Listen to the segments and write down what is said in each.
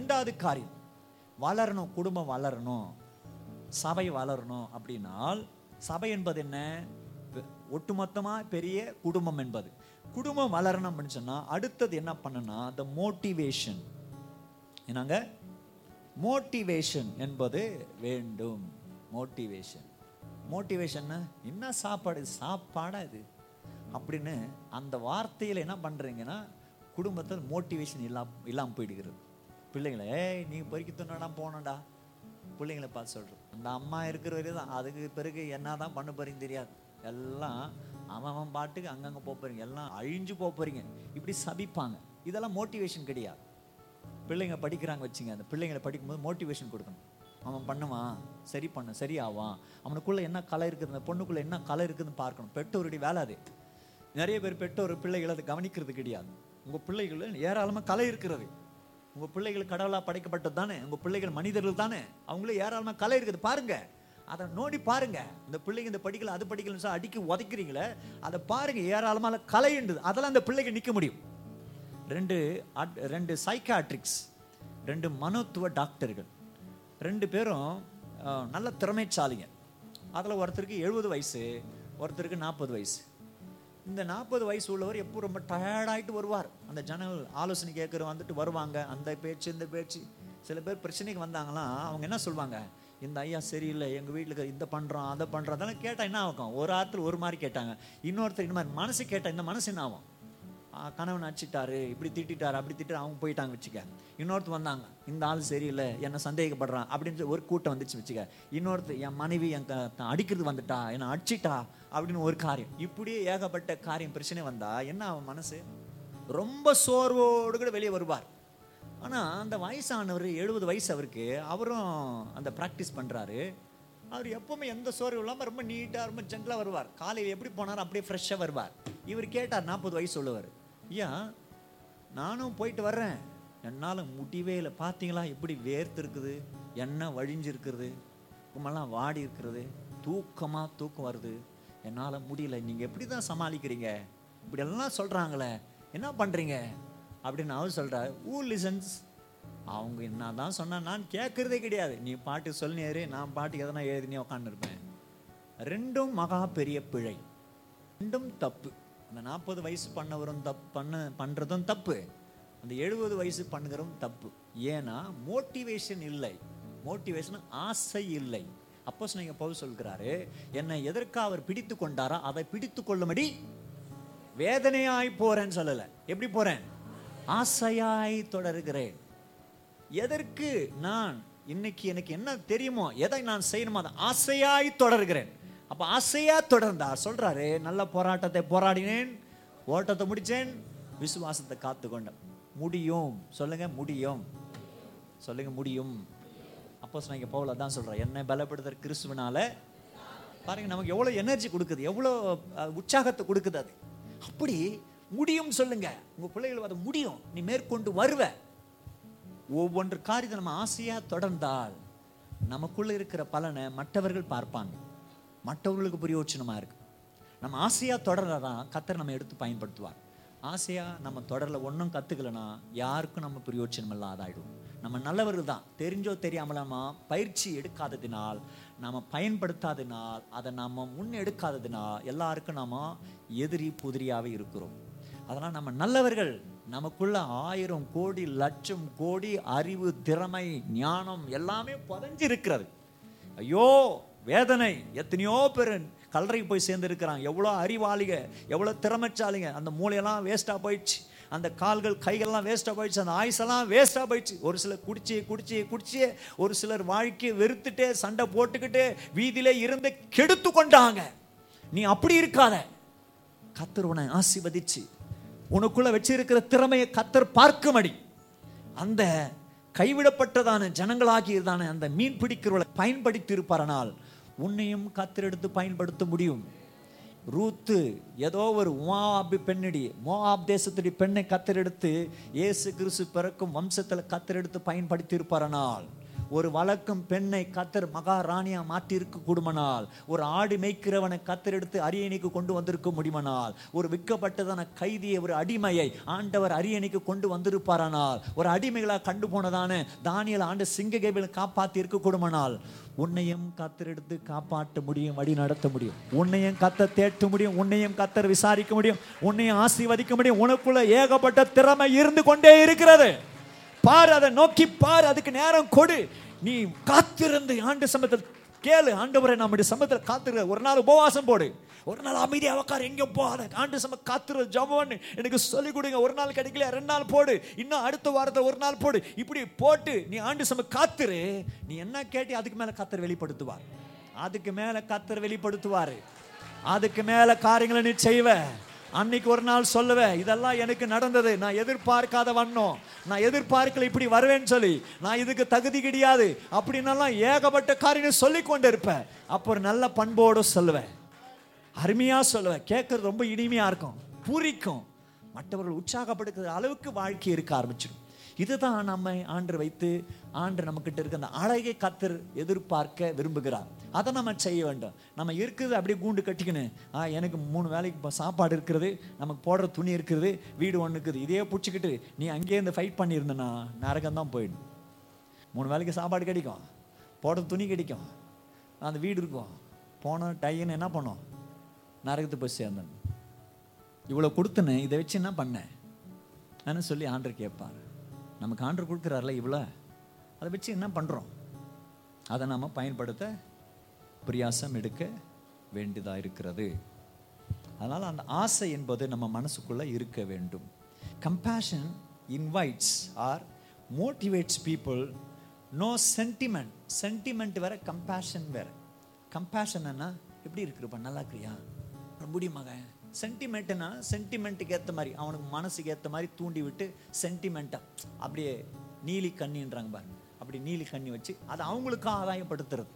ரெண்டாவது காரியம். வளரணும் குடும்பம் வளரணும் சபை வளரணும் அப்படின்னால் சபை என்பது என்ன? ஒட்டுமொத்தமாக ஒட்டுமொத்தமா பெரிய குடும்பம் என்பது. குடும்பம் வளரணும் அப்படின்னு சொன்னால் அடுத்தது என்ன பண்ணுனா த மோட்டிவேஷன் என்னங்க? மோட்டிவேஷன் என்பது வேண்டும். மோட்டிவேஷன் மோட்டிவேஷன் என்ன சாப்பாடு? சாப்பாடா இது. அப்படின்னு அந்த வார்த்தையில் என்ன பண்ணுறீங்கன்னா குடும்பத்தில் மோட்டிவேஷன் இல்லாமல் இல்லாமல் போயிடுகிறது. பிள்ளைங்களே ஏய் நீ பொறுக்கி துண்ணடா போனடா பிள்ளைங்களை பார்த்து சொல்கிறோம் அந்த அம்மா இருக்கிற வரையும் தான் அதுக்கு பிறகு என்ன தான் பண்ண போகிறீங்கன்னு தெரியாது. எல்லாம் அவன் அவன் பாட்டுக்கு அங்கங்கே போக போகிறீங்க எல்லாம் அழிஞ்சு போக போகிறீங்க இப்படி சபிப்பாங்க. இதெல்லாம் மோட்டிவேஷன் கிடையாது. பிள்ளைங்க படிக்கிறாங்க வச்சுங்க அந்த பிள்ளைங்களை படிக்கும்போது மோட்டிவேஷன் கொடுக்கணும். அவன் பண்ணுவான் சரி பண்ண சரியாவான். அவனுக்குள்ளே என்ன கலை இருக்குது அந்த பொண்ணுக்குள்ளே என்ன கலை இருக்குதுன்னு பார்க்கணும். பெற்றோருடைய வேலை அது. நிறைய பேர் பெற்றோர் பிள்ளைகளை அதை கவனிக்கிறது கிடையாது. உங்கள் பிள்ளைகள் ஏராளமாக கலை இருக்கிறது. உங்க பிள்ளைகள் கடவுளா படைக்கப்பட்டது தானே? உங்க பிள்ளைகள் மனிதர்கள் தானே? அவங்களே ஏராளமா கலை இருக்குது. பாருங்க. அதை நோடி பாருங்க. இந்த பிள்ளைங்க இந்த படிக்கல அது படிக்கலன்னு சொல்லி அடிக்கி உதைக்கிறீங்களே அதை பாருங்க. ஏராளமாக கலை உண்டு. அதெல்லாம் அந்த பிள்ளைங்க நிக்க முடியும். ரெண்டு அட்- ரெண்டு சைக்காட்ரிக்ஸ் ரெண்டு மனோத்துவ டாக்டர்கள். ரெண்டு பேரும் நல்ல திறமைச்சாலிங்க அதில் ஒருத்தருக்கு எழுபது வயசு ஒருத்தருக்கு நாற்பது வயசு. இந்த நாற்பது வயசு உள்ளவர் எப்போ ரொம்ப டயர்டாயிட்டு வருவார். அந்த ஜனங்கள் ஆலோசனை கேட்குற வந்துட்டு வருவாங்க. அந்த பேச்சு இந்த பேச்சு. சில பேர் பிரச்சனைக்கு வந்தாங்களாம் அவங்க என்ன சொல்லுவாங்க இந்த ஐயா சரியில்லை எங்கள் வீட்டில் இந்த பண்ணுறோம் அதை பண்ணுறோம் அதெல்லாம் கேட்டால் என்ன ஆகும்? ஒரு ஆத்துல ஒரு மாதிரி கேட்டாங்க. இன்னொருத்தர் இந்த மாதிரி மனசு கேட்டால் இந்த மனசு என்ன ஆகும்? கணவன் அடிச்சிட்டாரு இப்படி திட்டாரு அப்படி திட்டாரு அவங்க போயிட்டாங்க வச்சுக்க. இன்னொருத்தர் வந்தாங்க இந்த ஆள் சரியில்லை என்னை சந்தேகப்படுறான் அப்படின்னு ஒரு கூட்டம் வந்துச்சு வச்சுக்க. இன்னொருத்தர் என் மனைவி என் த- அடிக்கிறது வந்துட்டா என்னை அடிச்சிட்டா அப்படின்னு ஒரு காரியம். இப்படியே ஏகப்பட்ட காரியம் பிரச்சனை வந்தா என்ன அவன் மனசு? ரொம்ப சோர்வோடு கூட வெளியே வருவார். ஆனால் அந்த வயசானவர் எழுபது வயசு அவருக்கு அவரும் அந்த ப்ராக்டிஸ் பண்ணுறாரு அவர் எப்பவுமே எந்த சோர்வு இல்லாமல் ரொம்ப நீட்டாக ரொம்ப ஜென்டலாக வருவார். காலையில் எப்படி போனார் அப்படியே ஃப்ரெஷ்ஷாக வருவார். இவர் கேட்டார் நாற்பது வயசு உள்ளவர். ஐயா நானும் போயிட்டு வர்றேன். என்னால் முடிவே இல்லை. பார்த்தீங்களா எப்படி வேர்த்துருக்குது? என்ன எண்ணெய் வழிஞ்சிருக்கிறது உமெல்லாம் வாடி இருக்கிறது. தூக்கமாக தூக்கம் வருது. என்னால் முடியல. நீங்கள் எப்படி தான் சமாளிக்கிறீங்க? இப்படியெல்லாம் சொல்கிறாங்களே என்ன பண்ணுறீங்க அப்படின்னு அவர் சொல்கிறார் ஊ லிசன்ஸ் அவங்க என்ன தான் சொன்னால் நான் கேட்குறதே கிடையாது. நீ பாட்டு சொல்லினேரு நான் பாட்டு எதனா எழுதினே உட்காந்துருப்பேன் ரெண்டும் மகா பெரிய பிழை. ரெண்டும் தப்பு. அந்த நாற்பது வயசு பண்ணவரும் தப்பு பண்ண பண்ணுறதும் தப்பு. அந்த எழுபது வயசு பண்ணுகிறதும் தப்பு. ஏன்னா மோட்டிவேஷன் இல்லை. மோட்டிவேஷன் ஆசை இல்லை. அப்போ சொன்னீங்க பவுல் சொல்கிறாரு என்னை எதற்காக அவர் பிடித்து கொண்டாரா அதை பிடித்து கொள்ளும்படி வேதனையாய் போறேன்னு சொல்லலை. எப்படி போறேன்? ஆசையாய் தொடருகிறேன். எதற்கு நான் இன்னைக்கு எனக்கு என்ன தெரியுமோ எதை நான் செய்யணுமோ அதை ஆசையாய் தொடர்கிறேன். அப்போ ஆசையாக தொடர்ந்தார் சொல்கிறாரு நல்ல போராட்டத்தை போராடினேன் ஓட்டத்தை முடிச்சேன் விசுவாசத்தை காத்துக்கொண்டேன். முடியும். சொல்லுங்க முடியும். சொல்லுங்க முடியும். அப்போ நான் இங்கே போகல தான் சொல்கிறேன் என்னை பலப்படுத்துற கிறிஸ்துவனால பாருங்க நமக்கு எவ்வளோ எனர்ஜி கொடுக்குது எவ்வளோ உற்சாகத்தை கொடுக்குது அது. அப்படி முடியும் சொல்லுங்க. உங்கள் பிள்ளைகள் அதை முடியும். நீ மேற்கொண்டு வருவ. ஒவ்வொன்று காரியத்தை நம்ம ஆசையாக தொடர்ந்தால் நமக்குள்ள இருக்கிற பலனை மற்றவர்கள் பார்ப்பாங்க. மற்றவர்களுக்கு பிரயோஜனமாக இருக்குது நம்ம ஆசையா தொடர்றதான் கத்தர் நம்ம எடுத்து பயன்படுத்துவார். ஆசையாக நம்ம தொடரில் ஒன்றும் கத்துக்கலனா யாருக்கும் நம்ம பிரயோஜனம் இல்லாதாயிடும். நம்ம நல்லவர்கள் தான். தெரிஞ்சோ தெரியாமலாமா பயிற்சி எடுக்காததினால் நம்ம பயன்படுத்தாததினால் அதை நம்ம முன் எடுக்காததினால் எல்லாருக்கும் நம்ம எதிரி புதிரியாகவே இருக்கிறோம். அதனால் நம்ம நல்லவர்கள் நமக்குள்ள ஆயிரம் கோடி லட்சம் கோடி அறிவு திறமை ஞானம் எல்லாமே புதஞ்சு இருக்கிறது ஐயோ வேதனை. எத்தனையோ பேர் கல்லறைக்கு போய் சேர்ந்துருக்கிறாங்க. எவ்வளோ அறிவாளிக எவ்வளோ திறமைச்சாலிங்க அந்த மூளையெல்லாம் வேஸ்ட்டாக போயிடுச்சு. அந்த கால்கள் கைகள்லாம் வேஸ்ட்டாக போயிடுச்சு. அந்த ஆயுசெல்லாம் வேஸ்ட்டாக போயிடுச்சு. ஒரு சிலர் குடிச்சு குடிச்சு குடிச்சு ஒரு சிலர் வாழ்க்கையை வெறுத்துட்டு சண்டை போட்டுக்கிட்டு வீதியிலே இருந்து கெடுத்து கொண்டாங்க. நீ அப்படி இருக்காத. கத்தர் உன்னை ஆசிர்வதிச்சு. உனக்குள்ள வச்சிருக்கிற திறமையை கத்தர் பார்க்கும்படி. அந்த கைவிடப்பட்டதான ஜனங்களாகியதான அந்த மீன் பிடிக்கிறவளை பயன்படுத்தி இருப்பாரனால் உன்னையும் கத்தர் எடுத்து பயன்படுத்த முடியும். ரூத்து ஏதோ ஒரு உமாபி பெண்ணடி மோஆப் தேசத்துடைய பெண்ணை கத்தர் எடுத்து இயேசு கிறிஸ்து பிறக்கும் வம்சத்தில் கத்தர் எடுத்து பயன்படுத்தி இருப்பாரனால் ஒரு வழக்கும் பெண்ணை கத்தர் மகாராணியா மாற்றிருக்க கூடுமனால் ஒரு ஆடு மேய்க்கிறவனை கத்தர் எடுத்து அரியணைக்கு கொண்டு வந்திருக்க முடியுமனால் ஒரு விற்கப்பட்டதான கைதியை ஒரு அடிமையை ஆண்டவர் அரியணைக்கு கொண்டு வந்திருப்பாரானால் ஒரு அடிமைகளாக கண்டு போனதான தானியல் ஆண்டு சிங்க கேபிள் காப்பாற்றி இருக்க கூடுமனால் உன்னையும் கத்தர் எடுத்து காப்பாற்ற முடியும் வழி நடத்த முடியும். உன்னையும் கத்தர் தேட்ட முடியும் உன்னையும் கத்தர் விசாரிக்க முடியும் உன்னையும் ஆசீர்வதிக்க முடியும். உனக்குள்ள ஏகப்பட்ட திறமை இருந்து கொண்டே இருக்கிறது. பார் அதை நோக்கி பார் அதுக்கு நேரம் கொடு. நீ காத்திருந்து ஆண்டு சமத்தில் கேளு ஆண்டவரை நம்முடைய சமத்தில் காத்திரு ஒரு நாள் உபவாசம் போடு. ஒரு நாள் அமைதியாக உட்கார் எங்கே போகாத ஆண்டு சம காத்துரு ஜபம்னு எனக்கு சொல்லிக் கொடுங்க. ஒரு நாள் கிடைக்கல ரெண்டு நாள் போடு. இன்னும் அடுத்த வாரத்தில் ஒரு நாள் போடு. இப்படி போட்டு நீ ஆண்டு சம காத்துரு. நீ என்ன கேட்டி அதுக்கு மேலே காத்தர் வெளிப்படுத்துவார். அதுக்கு மேலே காத்தர் வெளிப்படுத்துவார். அதுக்கு மேலே காரியங்களை நீ செய்வ. அன்னைக்கு ஒரு நாள் சொல்லுவேன் இதெல்லாம் எனக்கு நடந்தது. நான் எதிர்பார்க்காத வண்ணம். நான் எதிர்பார்க்கல இப்படி வருவேன்னு சொல்லி. நான் இதுக்கு தகுதி கிடையாது. அப்படின்னெல்லாம் ஏகப்பட்ட காரியம் சொல்லி கொண்டு இருப்பேன் அப்போ ஒரு நல்ல பண்போடு சொல்லுவேன் அருமையாக சொல்லுவேன் கேட்கறது ரொம்ப இனிமையாக இருக்கும். பூரிக்கும். மற்றவர்கள் உற்சாகப்படுத்துற அளவுக்கு வாழ்க்கை இருக்க ஆரம்பிச்சிடும். இதுதான் நம்ம ஆண்டு வைத்து ஆண்டு நம்மக்கிட்ட இருக்க அந்த அழகை கத்தர் எதிர்பார்க்க விரும்புகிறார். அதை நம்ம செய்ய வேண்டும். நம்ம இருக்குது அப்படியே கூண்டு கட்டிக்கணும் ஆ எனக்கு மூணு வேலைக்கு இப்போ சாப்பாடு இருக்கிறது நமக்கு போடுற துணி இருக்கிறது வீடு ஒன்று இருக்குது இதையே பிடிச்சிக்கிட்டு நீ அங்கேயே இருந்து ஃபைட் பண்ணியிருந்தனா நரகம் தான் போயிடும். மூணு வேலைக்கு சாப்பாடு கிடைக்கும் போடுற துணி கிடைக்கும் அந்த வீடு இருக்கும். போனோம் டைன்னு என்ன பண்ணோம்? நரகத்து போய் சேர்ந்தேன் இவ்வளோ கொடுத்தனே இதை வச்சு என்ன பண்ணேன்? நான் சொல்லி ஆண்டு கேட்பார். நமக்கு ஆண்டு கொடுக்குறாருல இவ்வளோ? அதை வச்சு என்ன பண்ணுறோம் அதை நாம் பயன்படுத்த பிரியாசம் எடுக்க வேண்டியதாக இருக்கிறது. அதனால் அந்த ஆசை என்பது நம்ம மனசுக்குள்ளே இருக்க வேண்டும். Compassion invites or motivates people no sentiment sentiment வேற கம்பேஷன் வேற. கம்பேஷன் என்ன எப்படி இருக்குப்பா நல்லா இருக்கிறியா? முடியும் சென்டிமெண்ட்னா சென்டிமெண்ட்டுக்கு ஏற்ற மாதிரி அவனுக்கு மனசுக்கு ஏற்ற மாதிரி தூண்டி விட்டு சென்டிமெண்ட்டாக அப்படியே நீலி கண்ணின்றாங்க பாருங்க. அப்படி நீலி கண்ணி வச்சு அதை அவங்களுக்கும் ஆதாயப்படுத்துறது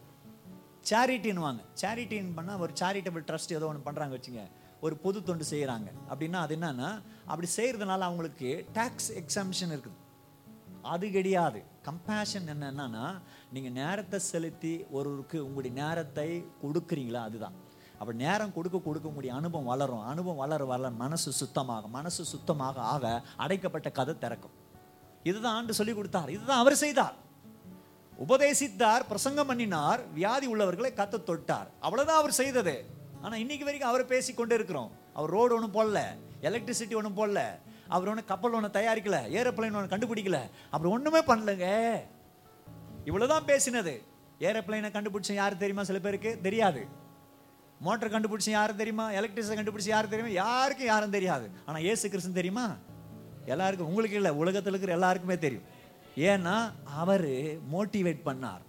சேரிட்டின்னுவாங்க சேரிட்டின்னு பண்ணால் ஒரு சேரிட்டபிள் ட்ரஸ்ட் ஏதோ ஒன்று பண்ணுறாங்க வச்சுங்க. ஒரு பொது தொண்டு செய்கிறாங்க அப்படின்னா அது என்னன்னா அப்படி செய்கிறதுனால அவங்களுக்கு டேக்ஸ் எக்ஸாம்ஷன் இருக்குது. அது கிடையாது. கம்பேஷன் என்னன்னா நீங்கள் நேரத்தை செலுத்தி ஒருவருக்கு உங்களுடைய நேரத்தை கொடுக்குறீங்களா அதுதான். அப்போ நேரம் கொடுக்க கொடுக்க அனுபவம் வளரும். அனுபவம் வளர வளர மனசு சுத்தமாக மனசு சுத்தமாக ஆக அடைக்கப்பட்ட கதை திறக்கும். இதுதான் ஆண்டு சொல்லி கொடுத்தார். இதுதான் அவர் செய்தார். உபதேசித்தார் பிரசங்கம் பண்ணினார் வியாதி உள்ளவர்களை கத்த தொட்டார். அவ்வளவுதான் அவர் செய்தது. ஆனா இன்னைக்கு வரைக்கும் அவர் பேசி கொண்டு இருக்கிறோம். அவர் ரோடு ஒன்றும் போடல எலக்ட்ரிசிட்டி ஒன்றும் போடல அவர் ஒன்று கப்பல் ஒன்று தயாரிக்கல ஏரோப்ளைன் ஒன்று கண்டுபிடிக்கல. அப்புறம் ஒன்றுமே பண்ணலங்க. இவ்வளோதான் பேசினது. ஏரோப்ளைனை கண்டுபிடிச்ச யார் தெரியுமா சில பேருக்கு? தெரியாது. மோட்டர் கண்டுபிடிச்சி யாரும் தெரியுமா? எலக்ட்ரிசிட்டி கண்டுபிடிச்சி யாரும் தெரியுமா? யாருக்கும் யாரும் தெரியாது. ஆனால் ஏசு கிருஷ்ணன் தெரியுமா? எல்லாருக்கும் உங்களுக்கு இல்லை உலகத்தில் இருக்கிற எல்லாருக்குமே தெரியும். ஏன்னா அவர் மோட்டிவேட் பண்ணார்.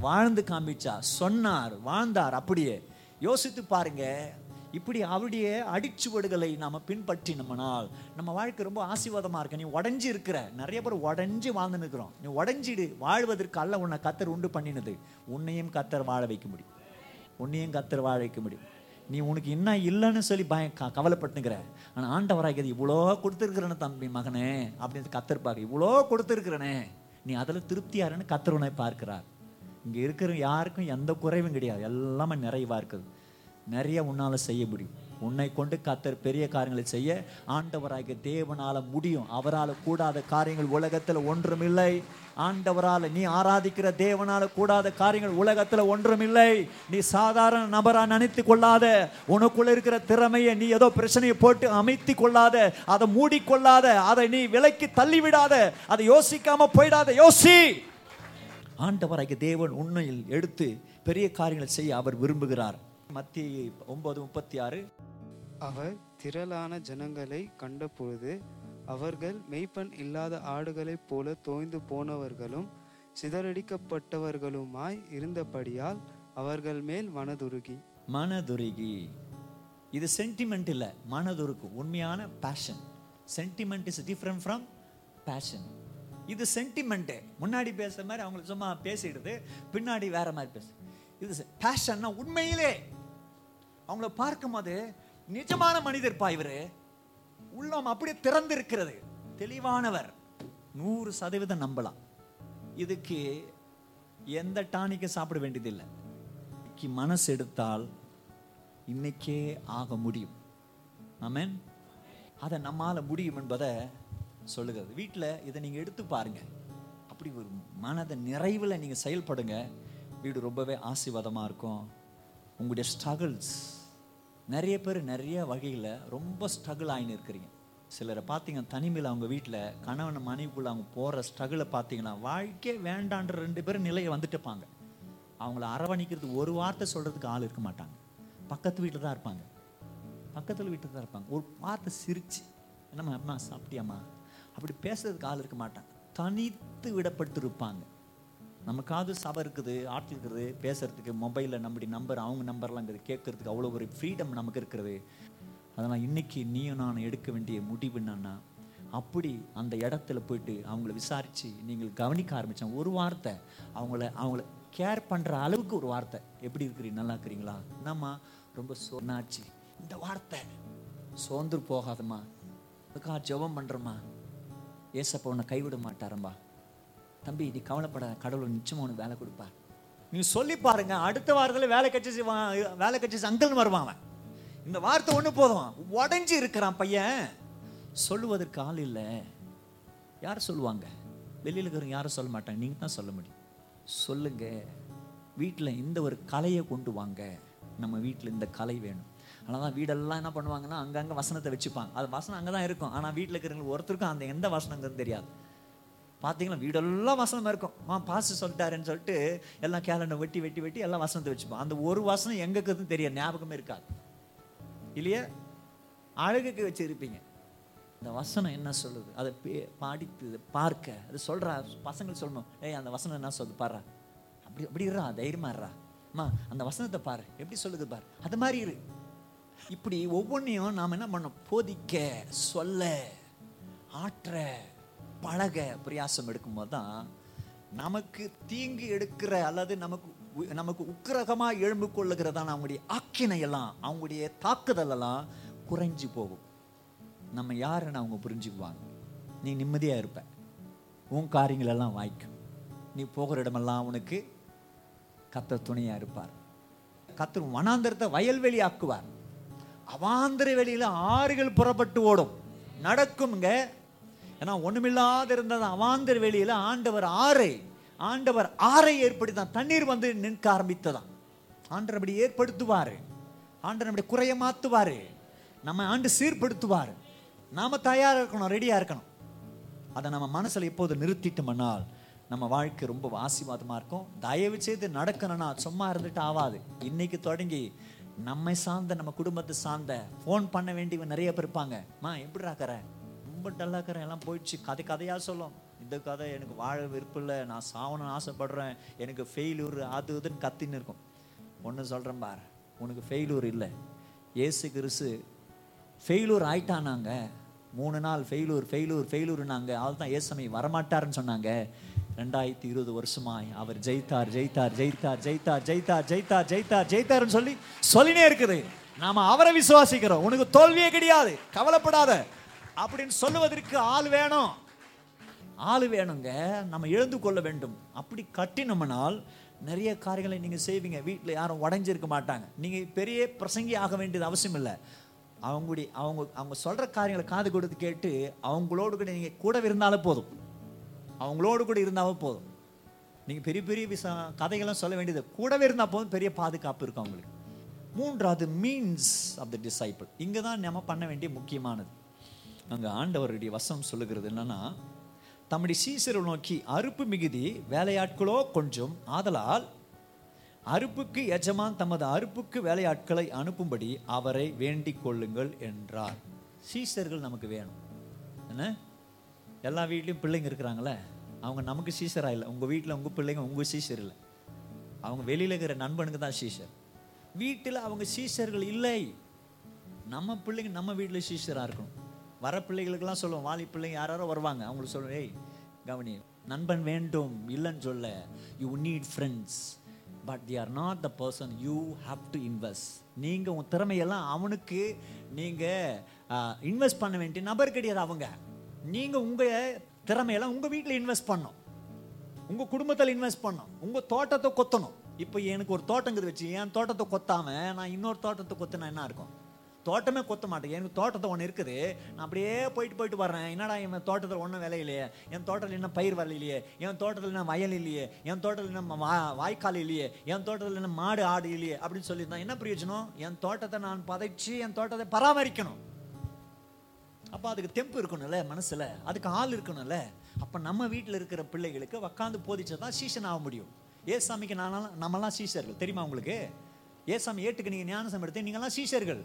வாழ்ந்து காமிச்சார் சொன்னார் வாழ்ந்தார் அப்படியே. யோசித்து பாருங்க இப்படி அவருடைய அடிச்சுவடுகளை நாம் பின்பற்றினோம்னால் நம்ம வாழ்க்கை ரொம்ப ஆசீர்வாதமாக இருக்கு. நீ உடஞ்சி இருக்கிற நிறைய பேர் உடஞ்சி வாழ்ந்து நிற்கிறோம் நீ உடஞ்சிடு வாழ்வதற்கு அல்ல உன்னை கத்தர் உண்டு பண்ணினது. உன்னையும் கத்தர் வாழ வைக்க முடியும். உன்னையும் கத்தர் வாழைக்க முடியும். நீ உனக்கு என்ன இல்லைன்னு சொல்லி பய க- கவலைப்பட்டுங்கிற ஆனால் ஆண்டவராகிறது இவ்வளோ கொடுத்துருக்குறனே தம்பி மகனே அப்படின்னு கத்தர் பார்க்க இவ்வளோ கொடுத்துருக்குறனே நீ அதில் திருப்தியாருன்னு கத்தர் உன்னை பார்க்கிறார். இங்கே இருக்கிற யாருக்கும் எந்த குறைவும் கிடையாது. எல்லாமே நிறைவாக இருக்குது. நிறைய உன்னால் செய்ய முடியும். உன்னை கொண்டு கத்தர் பெரிய காரியங்களை செய்ய ஆண்டவராகிய தேவனால முடியும். அவரால் கூடாத காரியங்கள் உலகத்தில் ஒன்றுமில்லை. ஆண்டவரால நீ ஆராதிக்கிற தேவனால கூடாத காரியங்கள் உலகத்துல ஒன்றுமில்லை. நீ சாதாரண நபரா நினைத்து கொள்ளாத. உனக்குள்ள இருக்கிற திறமையை நீ ஏதோ பிரச்சனையை போட்டு அமைத்து கொள்ளாத. அதை மூடிக்கொள்ளாத. அதை நீ விலைக்கு தள்ளிவிடாத. அதை யோசிக்காம போயிடாத. யோசி. ஆண்டவராகிய தேவன் உண்மையில் எடுத்து பெரிய காரியங்களை செய்ய அவர் விரும்புகிறார். மத்திய ஒன்பது முப்பத்தி ஆறு. அவர் திரளான ஜனங்களை கண்டபொழுது அவர்கள் மெய்ப்பன் இல்லாத ஆடுகளைப் போல தோய்ந்து போனவர்களும் சிதறடிக்கப்பட்டவர்களுமாய் இருந்தபடியால் அவர்கள் மேல் மனதுருகி. மனதுருகி. இது சென்டிமெண்ட் இல்லை மனதுருக்கு உண்மையான passion sentiment is different from passion இது சென்டிமெண்ட்டு முன்னாடி பேசுகிற மாதிரி அவங்களுக்கு சும்மா பேசிடுது பின்னாடி வேற மாதிரி பேசு. இது பேஷன்னா உண்மையிலே. அவங்கள பார்க்கும்போது நிஜமான மனிதர் பா இவரு. உள்ளம் அப்படியே திறந்து இருக்கிறது தெளிவானவர். நூறு சதவீதம் நம்பலாம். இதுக்கு எந்த டானிக்கும் சாப்பிட வேண்டியதில்லை. இன்னைக்கு மனசு எடுத்தால் இன்னைக்கே ஆக முடியும். ஆமென். அதை நம்மால் முடியும் என்பதை சொல்லுகிறது. வீட்டில் இதை நீங்கள் எடுத்து பாருங்க. அப்படி ஒரு மனத நிறைவில் நீங்கள் செயல்படுங்க. வீடு ரொம்பவே ஆசீர்வாதமாக இருக்கும். உங்களுடைய ஸ்ட்ரகிள்ஸ் நிறைய பேர் நிறைய வகையில் ரொம்ப ஸ்ட்ரகிள் ஆகின்னு இருக்கிறீங்க சிலரை பார்த்தீங்கன்னா தனிமையில் அவங்க வீட்டில் கணவன் மனைவிக்குள்ள அவங்க போகிற ஸ்ட்ரகிளை பார்த்தீங்கன்னா வாழ்க்கை வேண்டான்ற ரெண்டு பேரும் நிலையை வந்துட்டுப்பாங்க. அவங்கள அரவணைக்கிறதுக்கு ஒரு வார்த்தை சொல்கிறதுக்கு ஆள் இருக்க மாட்டாங்க. பக்கத்து வீட்டில் தான் இருப்பாங்க. பக்கத்தில் வீட்டில் தான் இருப்பாங்க. ஒரு வார்த்தை சிரிச்சு என்னம்மா அம்மா சாப்பிட்டியாம்மா? அப்படி பேசுறதுக்கு ஆள் இருக்க மாட்டாங்க. தனித்து விடப்பட்டு இருப்பாங்க நமக்காவது சபை இருக்குது ஆட்சி இருக்குது பேசுறதுக்கு மொபைலில் நம்முடைய நம்பர் அவங்க நம்பர்லாம் இருக்குது கேட்கறதுக்கு அவ்வளோ ஒரு ஃப்ரீடம் நமக்கு இருக்கிறது. அதனால் இன்னைக்கு நீயும் நான் எடுக்க வேண்டிய முடிவு என்னன்னா அப்படி அந்த இடத்துல போயிட்டு அவங்கள விசாரித்து நீங்கள் கவனிக்க ஆரம்பித்தோம் ஒரு வார்த்தை அவங்கள அவங்கள கேர் பண்ணுற அளவுக்கு ஒரு வார்த்தை. எப்படி இருக்கிறீங்க நல்லா இருக்கிறீங்களா? என்னம்மா? ரொம்ப சொன்னாச்சு இந்த வார்த்தை சோர்ந்து போகாதம்மா. அதுக்காக ஜெபம் பண்ணுறம்மா ஏசப்பா உன்னை கைவிட மாட்டாரம்பா. தம்பி நீ கவலைப்படாத கடவுள் நிச்சயமா உனக்கு வேலை கொடுப்பார். நீ சொல்லி பாருங்க அடுத்த வாரத்தில் வேலை கட்சி வேலை கட்சி அங்கிள் வருவான் அவன். இந்த வார்த்தை ஒன்று போதும். உடஞ்சி இருக்கிறான் பையன். சொல்லுவதற்கு ஆள் இல்லை. யார் சொல்லுவாங்க? வெளியில் இருக்கிறவங்க யாரும் சொல்ல மாட்டாங்க. நீங்கள் தான் சொல்ல முடியும். சொல்லுங்க. வீட்டில் இந்த ஒரு கலையை கொண்டு வாங்க. நம்ம வீட்டில் இந்த கலை வேணும். ஆனால் தான் வீடெல்லாம் என்ன பண்ணுவாங்கன்னா அங்கங்கே வசனத்தை வச்சுப்பாங்க. அது வசனம் அங்கே தான் இருக்கும். ஆனால் வீட்டில் இருக்கிறவங்களுக்கு ஒருத்தருக்கும் அந்த எந்த வசனங்கிறது தெரியாது. பார்த்தீங்களா வீடெல்லாம் வசனமாக இருக்கும். மா பாசு சொல்லிட்டாருன்னு சொல்லிட்டு எல்லாம் கேலண்டர் வெட்டி வெட்டி வெட்டி எல்லாம் வசனத்தை வச்சுப்போம். அந்த ஒரு வசனம் எங்க இருக்குதுன்னு தெரியாது ஞாபகமே இருக்காது. இல்லையா? அழகுக்கு வச்சுருப்பீங்க. இந்த வசனம் என்ன சொல்லுது? அதை பே- பாடித்து பார்க்க. அது சொல்கிறா பசங்களுக்கு சொல்லணும். ஏய் அந்த வசனம் என்ன சொல்லுது? பாரு அப்படி அப்படி இருறா தைரியமா அம்மா அந்த வசனத்தை பாரு. எப்படி சொல்லுது பாரு? அது மாதிரி இரு. இப்படி ஒவ்வொன்றையும் நாம் என்ன பண்ணோம் போதிக்க சொல்ல ஆற்ற பழக பிரயாசம் எடுக்கும்போது தான் நமக்கு தீங்கு எடுக்கிற அல்லது நமக்கு உ- நமக்கு உக்கிரகமாக எழும்பு கொள்ளுகிறதான அவங்களுடைய ஆக்கினையெல்லாம் அவங்களுடைய தாக்குதலெல்லாம் குறைஞ்சி குறைஞ்சு போகும். நம்ம யாருன்னு அவங்க புரிஞ்சுக்குவாங்க. நீ நிம்மதியாக இருப்ப. உன் காரியங்களெல்லாம் வாய்க்கும். நீ போகிற இடமெல்லாம் உனக்கு கத்த துணையாக இருப்பார். கத்தர் வனாந்தரத்தை வயல்வெளி ஆக்குவார் அவாந்திர வெளியில் ஆறுகள் புறப்பட்டு ஓடும். நடக்கும்ங்க. ஏன்னா ஒண்ணுமில்லாத இருந்தது அவாந்தர் வெளியில ஆண்டவர் ஆறை ஆண்டவர் ஆறை ஏற்படுத்தான் தண்ணீர் வந்து நிற்க ஆரம்பித்ததான் ஆண்டர் அப்படி ஏற்படுத்துவாரு. ஆண்டர் அப்படி குறைய மாத்துவாரு நம்ம ஆண்டு சீர்படுத்துவார். நாம தயாராக இருக்கணும் ரெடியா இருக்கணும். அதை நம்ம மனசுல எப்போது நிறுத்திட்டோம்னால் நம்ம வாழ்க்கை ரொம்ப ஆசீர்வாதமா இருக்கும். தயவு செய்து நடக்கணும்னா சும்மா இருந்துட்டு ஆகாது இன்னைக்கு தொடங்கி நம்மை சார்ந்த நம்ம குடும்பத்தை சார்ந்த ஃபோன் பண்ண வேண்டியவன் நிறைய பேர் இருப்பாங்க. மா எப்படிடா இருக்கிற? ரொம்ப டல்லா இருக்கிறேன். எல்லாம் போயிடுச்சு. கதை கதையாக சொல்லும். இந்த கதை எனக்கு வாழ விருப்பம் இல்லை. நான் சாவணும்னு ஆசைப்படுறேன். எனக்கு ஃபெயிலூர் அது இதுன்னு கத்தின்னு இருக்கும். ஒன்று சொல்கிறேன் பார். உனக்கு ஃபெயிலூர் இல்லை. ஏசு கிறிசு ஃபெயிலூர் ஆயிட்டானாங்க. மூணு நாள் ஃபெயிலூர் ஃபெயிலூர் ஃபெயிலூர்னாங்க அவள் தான் ஏசமை வரமாட்டாருன்னு சொன்னாங்க. ரெண்டாயிரத்தி இருபது வருஷமாய் அவர் ஜெயித்தார் ஜெயித்தார் ஜெயித்தார் ஜெயித்தார் ஜெயித்தார் ஜெயித்தார் ஜெயித்தார் ஜெயித்தார்னு சொல்லி சொல்லினே இருக்குது. நாம் அவரை விசுவாசிக்கிறோம். உனக்கு தோல்வியே கிடையாது. கவலைப்படாத. அப்படின்னு சொல்லுவதற்கு ஆள் வேணும். ஆள் வேணுங்க நம்ம எழுந்து கொள்ள வேண்டும். அப்படி கட்டினோம்னால் நிறைய காரியங்களை நீங்கள் செய்வீங்க. வீட்டில் யாரும் உடைஞ்சிருக்க மாட்டாங்க. நீங்கள் பெரிய பிரசங்கி ஆக வேண்டியது அவசியம் இல்லை. அவங்களுடைய அவங்க அவங்க சொல்கிற காரியங்களை காது கொடுத்து கேட்டு அவங்களோடு கூட நீங்கள் கூட இருந்தாலும் போதும். அவங்களோடு கூட இருந்தாலும் போதும். நீங்கள் பெரிய பெரிய விசா கதைகள்லாம் சொல்ல வேண்டியது கூடவே இருந்தால் போதும். பெரிய பாதுகாப்பு இருக்கும் அவங்களுக்கு. மூன்றாவது மீன்ஸ் ஆஃப் த டிசைபிள் இங்கே தான் நம்ம பண்ண வேண்டிய முக்கியமானது. அங்கே ஆண்டவருடைய வசம் சொல்லுகிறது என்னன்னா தம்முடைய சீசரை நோக்கி அறுப்பு மிகுதி வேலையாட்களோ கொஞ்சம் ஆதலால் அறுப்புக்கு எஜமான் தமது அறுப்புக்கு வேலையாட்களை அனுப்பும்படி அவரை வேண்டிக் கொள்ளுங்கள் என்றார். சீசர்கள் நமக்கு வேணும். என்ன? எல்லா வீட்லேயும் பிள்ளைங்க இருக்கிறாங்களே அவங்க நமக்கு சீசராக இல்லை. உங்கள் வீட்டில் உங்கள் பிள்ளைங்க உங்கள் சீசர் இல்லை. அவங்க வெளியில் இருக்கிற நண்பனுக்கு தான் சீசர். வீட்டில் அவங்க சீசர்கள் இல்லை. நம்ம பிள்ளைங்க நம்ம வீட்டில் சீசராக இருக்கணும். வர பிள்ளைகளுக்கெல்லாம் சொல்லுவோம் வாலி பிள்ளைங்க யாரோ வருவாங்க அவங்களுக்கு சொல்லுவோம் ஏய் கவனி நண்பன் வேண்டும் இல்லைன்னு சொல்ல. You need friends but they are not the person you have to invest நீங்கள் உன் திறமையெல்லாம் அவனுக்கு நீங்கள் இன்வெஸ்ட் பண்ண வேண்டிய நபர் கிடையாது அவங்க. நீங்கள் உங்கள் திறமையெல்லாம் உங்கள் வீட்டில் இன்வெஸ்ட் பண்ணணும் உங்கள் குடும்பத்தில் இன்வெஸ்ட் பண்ணும். உங்கள் தோட்டத்தை கொத்தணும். இப்போ எனக்கு ஒரு தோட்டங்கிறது வச்சு என் தோட்டத்தை கொத்தாமல் நான் இன்னொரு தோட்டத்தை கொத்தினா என்ன இருக்கும் தோட்டமே கொத்த மாட்டேன் எனக்கு தோட்டத்தை ஒன்று இருக்குது. நான் அப்படியே போயிட்டு போயிட்டு வர்றேன். என்னடா என் தோட்டத்தில் ஒன்றும் விலையிலையே என் தோட்டத்தில் என்ன பயிர் வரலையே என் தோட்டத்தில் என்ன வயல் இல்லையே? என் தோட்டத்தில் என்ன வா- வாய்க்கால் இல்லையே? என் தோட்டத்தில் என்ன மாடு ஆடு இல்லையே? அப்படின்னு சொல்லியிருந்தா என்ன பிரயோஜனம்? என் தோட்டத்தை நான் பதைச்சு என் தோட்டத்தை பராமரிக்கணும். அப்போ அதுக்கு தெம்பு இருக்கணும்ல மனசில். அதுக்கு ஆள் இருக்கணும்ல. அப்போ நம்ம வீட்டில் இருக்கிற பிள்ளைகளுக்கு உக்காந்து போதிச்சா தான் சீசன் ஆக முடியும். ஏசாமிக்கு நானெல்லாம் நம்மலாம் சீசர்கள். தெரியுமா உங்களுக்கு? ஏசாமி ஏட்டுக்கு நீங்கள் ஞானசம் எடுத்து நீங்களாம் சீசர்கள்.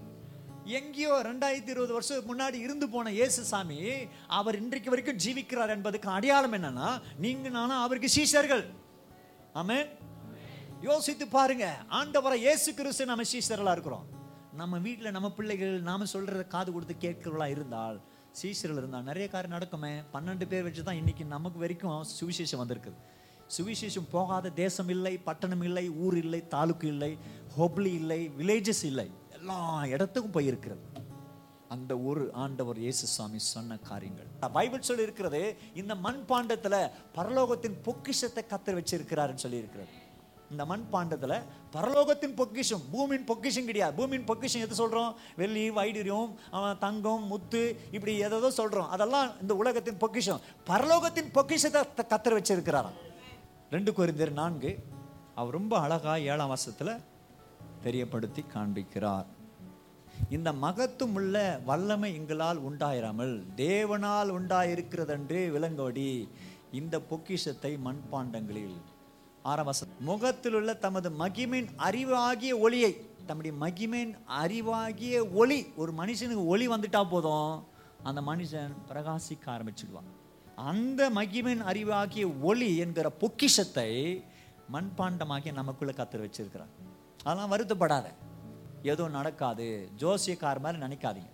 எங்கேயோ ரெண்டாயிரத்தி இருபது வருஷத்துக்கு முன்னாடி இருந்து போன இயேசு சாமி அவர் இன்றைக்கு வரைக்கும் ஜீவிக்கிறார் என்பதுக்கு அடையாளம் என்னன்னா நீங்க நானும் அவருக்கு சீஷர்கள். ஆமே யோசித்து பாருங்க ஆண்டவரை இயேசு கிறிஸ்து நம்ம சீஷர்களா இருக்கிறோம். நம்ம வீட்டில் நம்ம பிள்ளைகள் நாம சொல்றத காது கொடுத்து கேட்கிறவளா இருந்தால் சீஷர்கள் இருந்தால் நிறைய காரியம் நடக்குமே. பன்னெண்டு பேர் வச்சு தான் இன்னைக்கு நமக்கு வரைக்கும் சுவிசேஷம் வந்திருக்குது. சுவிசேஷம் போகாத தேசம் இல்லை பட்டணம் இல்லை ஊர் இல்லை தாலுக்கு இல்லை ஹொப்லி இல்லை வில்லேஜஸ் இல்லை. எல்லா இடத்துக்கும் போயிருக்கிறது. அந்த ஒரு ஆண்டவர் இயேசு சாமி சொன்ன காரியங்கள். பைபிள் சொல்லி இருக்கிறது இந்த மண்பாண்டத்துல பரலோகத்தின் பொக்கிஷத்தை கத்தர் வச்சிருக்கிறாருன்னு சொல்லி இருக்கிறது இந்த மண்பாண்டத்துல பரலோகத்தின் பொக்கிஷம் பூமியின் பொக்கிஷம் கிடையாது. பூமியின் பொக்கிஷம் எது சொல்றோம்? வெள்ளி வைடூரியம் அவன் தங்கம் முத்து இப்படி எதோ சொல்றோம். அதெல்லாம் இந்த உலகத்தின் பொக்கிஷம். பரலோகத்தின் பொக்கிஷத்தை த- கத்தர் வச்சிருக்கிறாராம். ரெண்டு குறிந்தர் நான்கு அவர் ரொம்ப அழகா ஏழாம் வருஷத்துல தெரியப்படுத்தி காண்பிக்கிறார். இந்த மகத்தும் உள்ள வல்லமை எங்களால் உண்டாயிராமல் தேவனால் உண்டாயிருக்கிறதென்று விலங்கோடி இந்த பொக்கிஷத்தை மண்பாண்டங்களில். ஆரம்பச முகத்தில் உள்ள தமது மகிமின் அறிவாகிய ஒளியை தம்முடைய மகிமின் அறிவாகிய ஒளி ஒரு மனுஷனுக்கு ஒளி வந்துட்டா போதும். அந்த மனுஷன் பிரகாசிக்க ஆரம்பிச்சிடுவான். அந்த மகிமின் அறிவாகிய ஒளி என்கிற பொக்கிஷத்தை மண்பாண்டமாகிய நமக்குள்ளே கத்தர் வச்சிருக்கிறார். அதெல்லாம் வருத்தப்படாத. ஏதோ நடக்காது. ஜோசியக்கார மாதிரி நினைக்காதீங்க.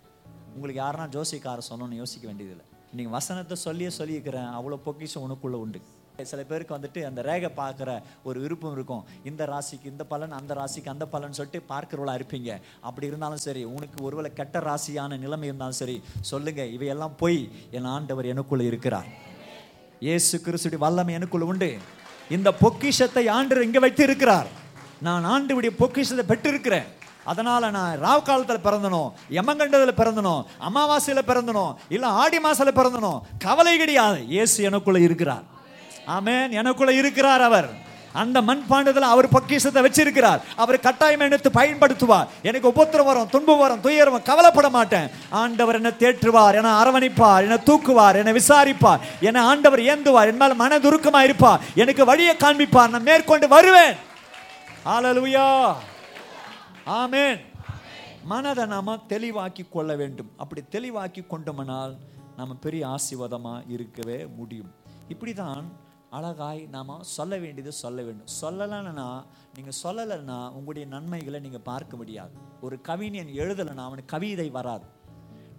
உங்களுக்கு யாருன்னா ஜோசியக்கார சொல்லணும்னு யோசிக்க வேண்டியதில்லை. நீங்கள் வசனத்தை சொல்லியே சொல்லியிருக்கிறேன். அவ்வளோ பொக்கிஷம் உனக்குள்ளே உண்டு. சில பேருக்கு வந்துட்டு அந்த ரேகை பார்க்குற ஒரு விருப்பம் இருக்கும். இந்த ராசிக்கு இந்த பலன் அந்த ராசிக்கு அந்த பலன் சொல்லிட்டு பார்க்கிறவளா இருப்பீங்க அப்படி இருந்தாலும் சரி உனக்கு ஒருவேளை கெட்ட ராசியான நிலைமை இருந்தாலும் சரி சொல்லுங்க. இவையெல்லாம் போய் என் ஆண்டவர் எனக்குள்ளே இருக்கிறார். ஏசு கிறிஸ்துடைய வல்லமை எனக்குள்ள உண்டு. இந்த பொக்கிஷத்தை ஆண்டு இங்கே வைத்து இருக்கிறார் நான் ஆண்டுவிடைய பொக்கிஷத்தை பெற்றிருக்கிறேன். அதனால் நான் ராவ் காலத்தில் பிறந்தனோ யமங்கண்டத்தில் பிறந்தனோ அமாவாசையில் பிறந்தனோ இல்லை ஆடி மாசத்தில் பிறந்தனோ கவலை கிடையாது. இயேசு எனக்குள்ள இருக்கிறார். ஆமேன். எனக்குள்ள இருக்கிறார் அவர். அந்த மண்பாண்டத்தில் அவர் பொக்கிஷத்தை வச்சிருக்கிறார். அவர் கட்டாயம் எடுத்து பயன்படுத்துவார். எனக்கு உபத்திரம் வரும் துன்பம் வரும் துயரம் கவலைப்பட மாட்டேன். ஆண்டவர் என்னை தேற்றுவார் என அரவணைப்பார் என தூக்குவார் என விசாரிப்பார் என ஆண்டவர் ஏந்துவார் என் மேல மனதுருக்கமாக இருப்பார். எனக்கு வழியை காண்பிப்பார். நான் மேற்கொண்டு வருவேன். ஹalleluya ஆமேன் மனதை நாம் தெளிவாக்கி கொள்ள வேண்டும். அப்படி தெளிவாக்கி கொண்டோம்னால் நம்ம பெரிய ஆசீர்வாதமாக இருக்கவே முடியும். இப்படி தான் அழகாய் நாம சொல்ல வேண்டியது சொல்ல வேண்டும். சொல்லலைன்னா நீங்கள் சொல்லலைன்னா உங்களுடைய நன்மைகளை நீங்கள் பார்க்க முடியாது. ஒரு கவிஞன் எழுதலைன்னா அவனுக்கு கவிதை வராது.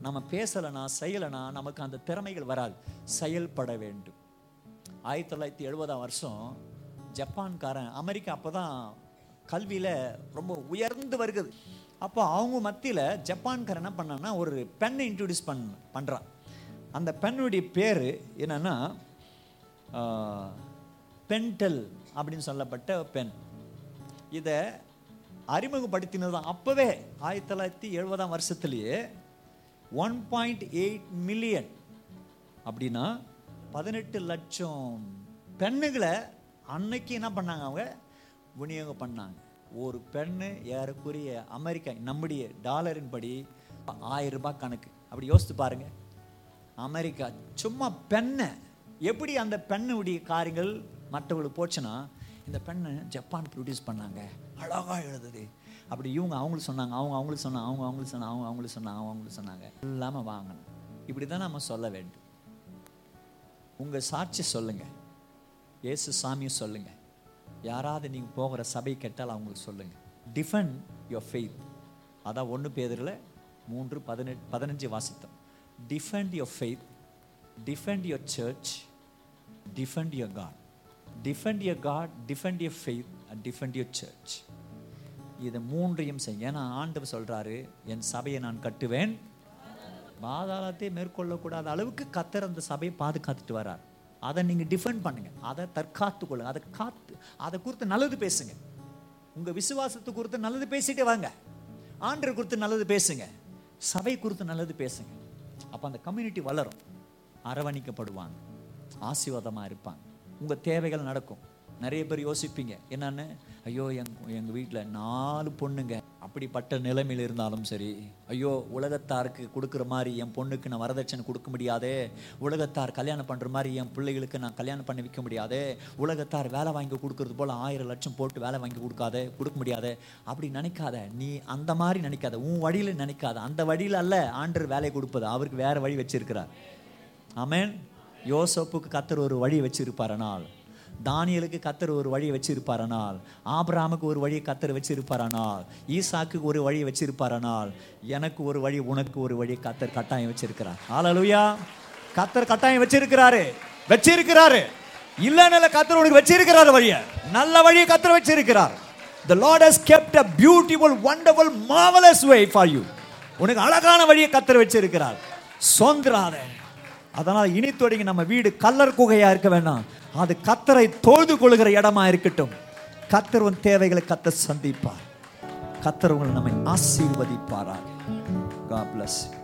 நம்ம பேசலைன்னா செய்யலைனா நமக்கு அந்த திறமைகள் வராது. செயல்பட வேண்டும். ஆயிரத்தி தொள்ளாயிரத்தி எழுபதாம் வருஷம் ஜப்பான்காரன் அமெரிக்கா அப்போ தான் கல்வியில் ரொம்ப உயர்ந்து வருகிறது. அப்போ அவங்க மத்தியில் ஜப்பான்கார் என்ன பண்ணான்னா ஒரு பெண்ணை இன்ட்ரடியூஸ் பண் பண்ணுறான் அந்த பெண்ணுடைய பேர் என்னென்னா பென்டெல் அப்படின்னு சொல்லப்பட்ட பெண். இதை அறிமுகப்படுத்தினது அப்போவே ஆயிரத்தி தொள்ளாயிரத்தி எழுபதாம் வருஷத்துலேயே ஒன் பாயிண்ட் எயிட் மில்லியன் அப்படின்னா பதினெட்டு லட்சம் பெண்ணுகளை அன்னைக்கு என்ன பண்ணாங்க அவங்க? விநியோகம் பண்ணாங்க. ஒரு பெண்ணு ஏறக்குரிய அமெரிக்கா நம்முடைய டாலரின் படி ஆயிரம் ரூபாய் கணக்கு. அப்படி யோசித்து பாருங்க. அமெரிக்கா சும்மா பெண்ணை எப்படி அந்த பெண்ணுடைய காரியங்கள் மற்றவங்களுக்கு போச்சுன்னா இந்த பெண்ணை ஜப்பான் ப்ரொடியூஸ் பண்ணாங்க. அழகா எழுதுது. அப்படி இவங்க அவங்களுக்கு சொன்னாங்க அவங்க அவங்களுக்கு சொன்னாங்க அவங்க அவங்களுக்கு சொன்னாங்க அவங்க அவங்களுக்கு சொன்னாங்க அவங்க அவங்களுக்கு சொன்னாங்க. இல்லாமல் வாங்கணும். இப்படி தான் நம்ம சொல்ல வேண்டும். உங்கள் சாட்சி சொல்லுங்கள் இயேசு சாமியும் சொல்லுங்கள் யாராவது நீங்கள் போகிற சபை கெட்டால் அவங்களுக்கு சொல்லுங்கள் டிஃபெண்ட் யோர் ஃபெய்த் அதான் ஒன்று பேரில் மூன்று பதினெட்டு பதினஞ்சு வாசித்தோம். Defend your faith defend your church defend your God defend your God defend your faith and defend your church இதை மூன்றையும் செய்ய. ஏன்னா ஆண்டவர் சொல்கிறாரு என் சபையை நான் கட்டுவேன். பாதாளத்தை மேற்கொள்ளக்கூடாத அளவுக்கு கத்தர் அந்த சபையை பாதுகாத்துட்டு வரார் அதை நீங்கள் டிஃபெண்ட் பண்ணுங்கள் அதை தற்காத்து கொள்ளுங்க. அதை காத்து அதை குறித்து நல்லது பேசுங்க. உங்கள் விசுவாசத்தை குறித்து நல்லது பேசிட்டு வாங்க. ஆண்டரை குறித்து நல்லது பேசுங்க. சபை குறித்து நல்லது பேசுங்க. அப்போ அந்த கம்யூனிட்டி வளரும். அரவணிக்கப்படுவாங்க. ஆசீர்வாதமாக இருப்பாங்க. உங்கள் தேவைகள் நடக்கும். நிறைய பேர் யோசிப்பீங்க. என்னன்னு? ஐயோ எங் எங்கள் வீட்டில் நாலு பொண்ணுங்க. அப்படிப்பட்ட நிலைமையில் இருந்தாலும் சரி ஐயோ உலகத்தாருக்கு கொடுக்குற மாதிரி என் பொண்ணுக்கு நான் வரதட்சணை கொடுக்க முடியாதே உலகத்தார் கல்யாணம் பண்ணுற மாதிரி என் பிள்ளைகளுக்கு நான் கல்யாணம் பண்ணி வைக்க முடியாதே உலகத்தார் வேலை வாங்கி கொடுக்குறது போல் ஆயிரம் லட்சம் போட்டு வேலை வாங்கி கொடுக்காதே கொடுக்க முடியாதே அப்படி நினைக்காத. நீ அந்த மாதிரி நினைக்காத. உன் வழியில் நினைக்காத. அந்த வழியில் அல்ல ஆண்டர் வேலை கொடுப்பது. அவருக்கு வேறு வழி வச்சிருக்கிறார். ஆமேன். யோசப்புக்கு கத்தர் ஒரு வழி வச்சிருப்பாரனால் தானியலுக்கு கத்தர் ஒரு வழி வச்சிருப்பாரனால் ஆபராமுக்கு ஒரு வழியை கத்தர் வச்சிருப்பாரனால் ஈசாக்கு ஒரு வழி வச்சிருப்பாரனால் எனக்கு ஒரு வழி உனக்கு ஒரு வழி கத்தர் கட்டாயம் வச்சிருக்கிறார். ஆலலுயா கத்தர் கட்டாயம் வச்சிருக்கிறாரு. வச்சிருக்கிறாரு. இல்லைன்னு கத்தர் உனக்கு வச்சிருக்கிறாரு வழிய. நல்ல வழியை கத்தர் வச்சிருக்கிறார். The lord has kept a beautiful wonderful marvelous way for you. உனக்கு அழகான வழியை கத்தர் வச்சிருக்கிறார். சொந்தராத அதனால் இனி தொடங்கி நம்ம வீடு கல்லர் குகையாக இருக்க வேண்டாம் அது கத்தரை தொழுது கொள்கிற இடமா இருக்கட்டும். கத்தர் உன் தேவைகளை கத்த சந்திப்பார். கத்தர் உங்களை நம்மை ஆசீர்வதிப்பாராக. God bless you.